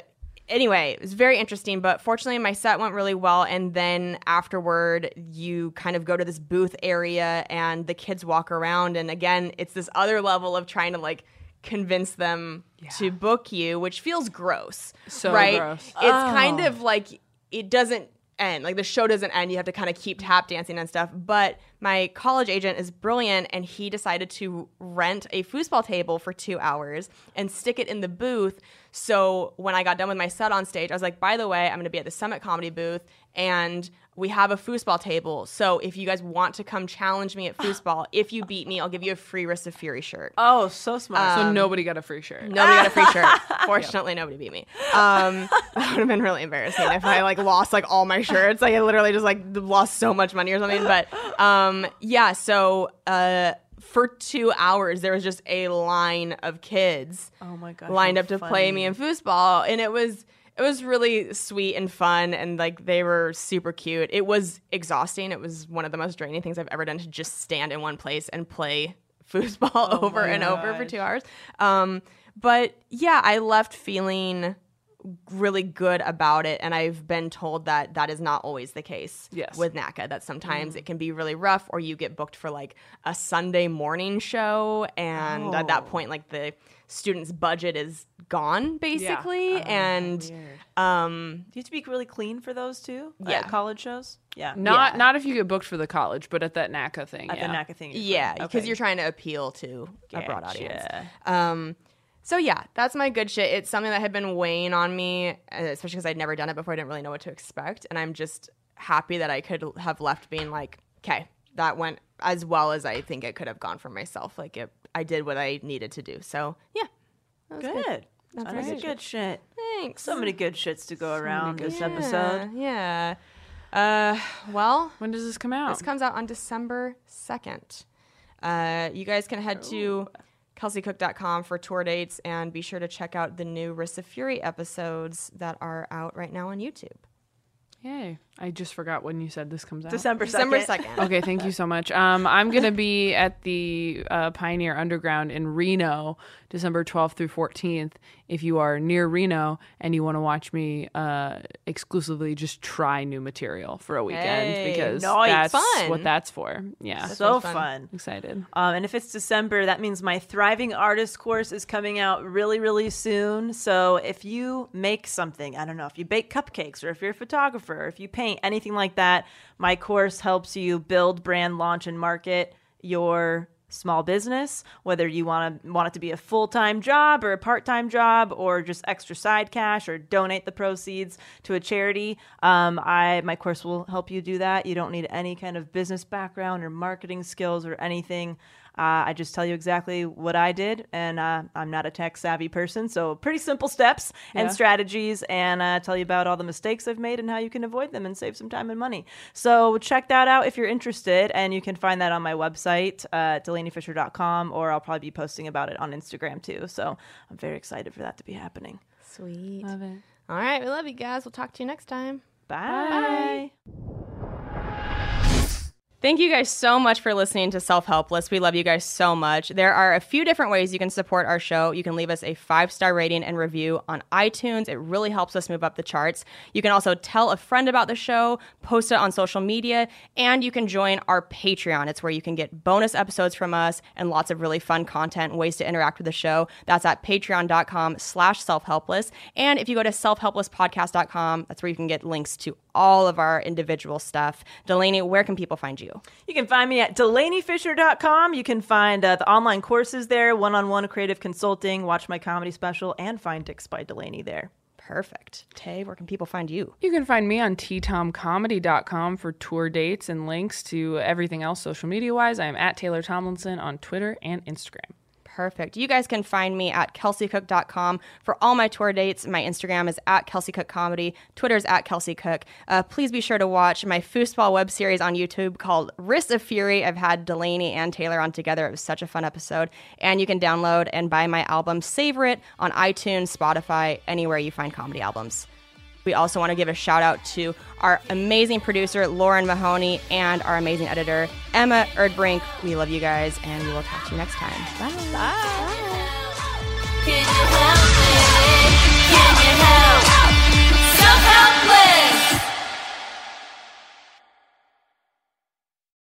anyway, it was very interesting. But fortunately, my set went really well. And then afterward, you kind of go to this booth area, and the kids walk around. And again, it's this other level of trying to like convince them to book you, which feels gross. So right? gross. It's kind of like it doesn't end. Like the show doesn't end. You have to kind of keep tap dancing and stuff. But my college agent is brilliant and he decided to rent a foosball table for two hours and stick it in the booth. So when I got done with my set on stage, I was like, by the way, I'm going to be at the Summit Comedy booth and we have a foosball table. So if you guys want to come challenge me at [GASPS] foosball, if you beat me, I'll give you a free Wrist of Fury shirt. Oh, so smart. so nobody got a free shirt. Nobody got a free shirt. [LAUGHS] Fortunately, nobody beat me. Um, [LAUGHS] that would have been really embarrassing if I like lost like all my shirts. Like I literally just like lost so much money or something. But um, yeah, so uh, for two hours there was just a line of kids oh my god. lined up to play me in foosball, and it was it was really sweet and fun, and like they were super cute. It was exhausting. It was one of the most draining things I've ever done to just stand in one place and play [LAUGHS] foosball over and over for two hours. Um, but yeah, I left feeling really good about it and I've been told that that is not always the case Yes. with NACA that Mm. sometimes it can be really rough or you get booked for like a Sunday morning show and at that Oh. point like the student's budget is gone basically Oh, and um Do you have to be really clean for those too? Yeah. At college shows? Yeah. Not Yeah. not if you get booked for the college, but at that NACA thing. At yeah. the NACA thing. yeah because Okay. you're trying to appeal to a broad audience Um, so yeah, that's my good shit. It's something that had been weighing on me, uh, especially because I'd never done it before. I didn't really know what to expect, and I'm just happy that I could have left being like, okay, that went as well as I think it could have gone for myself. Like it, I did what I needed to do. So yeah, that was Good. good. That's That's a right. good shit. Thanks. So many good shits to go around this shit. episode. Yeah. Uh, well, When does this come out? This comes out on December 2nd. Uh, you guys can head to kelseycook.com for tour dates and be sure to check out the new Wrists of Fury episodes that are out right now on YouTube. Yay. I just forgot when you said this comes out. December 2nd. December 2nd. Okay, thank you so much. Um, I'm going to be at the uh, Pioneer Underground in Reno, December 12th through 14th. If you are near Reno and you want to watch me uh, exclusively just try new material for a weekend Hey, because nice. that's Fun. what that's for. Yeah. So fun. fun. excited. Um, and if it's December, that means my Thriving Artist course is coming out really, really soon. So if you make something, I don't know, if you bake cupcakes or if you're a photographer, or if you paint, anything like that, my course helps you build, brand, launch, and market your small business whether you want to want it to be a full-time job or a part-time job or just extra side cash or donate the proceeds to a charity. Um, i my course will help you do that. You don't need any kind of business background or marketing skills or anything uh, I just tell you exactly what I did, and uh, I'm not a tech savvy person, so pretty simple steps and Yeah. strategies, and uh, tell you about all the mistakes I've made and how you can avoid them and save some time and money. So check that out if you're interested, and you can find that on my website, uh, DelanieFischer.com, or I'll probably be posting about it on Instagram too. So I'm very excited for that to be happening. Sweet. Love it. All right, we love you guys. We'll talk to you next time. Bye. Thank you guys so much for listening to Self Helpless. We love you guys so much. There are a few different ways you can support our show. You can leave us a five star rating and review on iTunes. It really helps us move up the charts. You can also tell a friend about the show, post it on social media, and you can join our Patreon. It's where you can get bonus episodes from us and lots of really fun content ways to interact with the show. That's at patreon.com slash self-helpless. And if you go to selfhelplesspodcast.com, that's where you can get links to all of our individual stuff. Delanie, where can people find you? You can find me at DelanieFischer.com. You can find uh, the online courses there, one on one creative consulting, watch my comedy special, and find Dicks by Delanie there. Perfect. Tay, where can people find you? You can find me on ttomcomedy.com for tour dates and links to everything else social media wise. I am at Taylor Tomlinson on Twitter and Instagram. Perfect. You guys can find me at kelseycook.com for all my tour dates. My Instagram is at kelseycookcomedy. Cook Comedy. Twitter is at kelseycook. Uh, please be sure to watch my foosball web series on YouTube called Wrists of Fury. I've had Delanie and Taylor on together. It was such a fun episode. And you can download and buy my album Savor It on iTunes, Spotify, anywhere you find comedy albums. We also want to give a shout out to our amazing producer, Lauren Mahoney, and our amazing editor, Emma Erdbrink. We love you guys, and we will talk to you next time. Bye. Bye. Bye.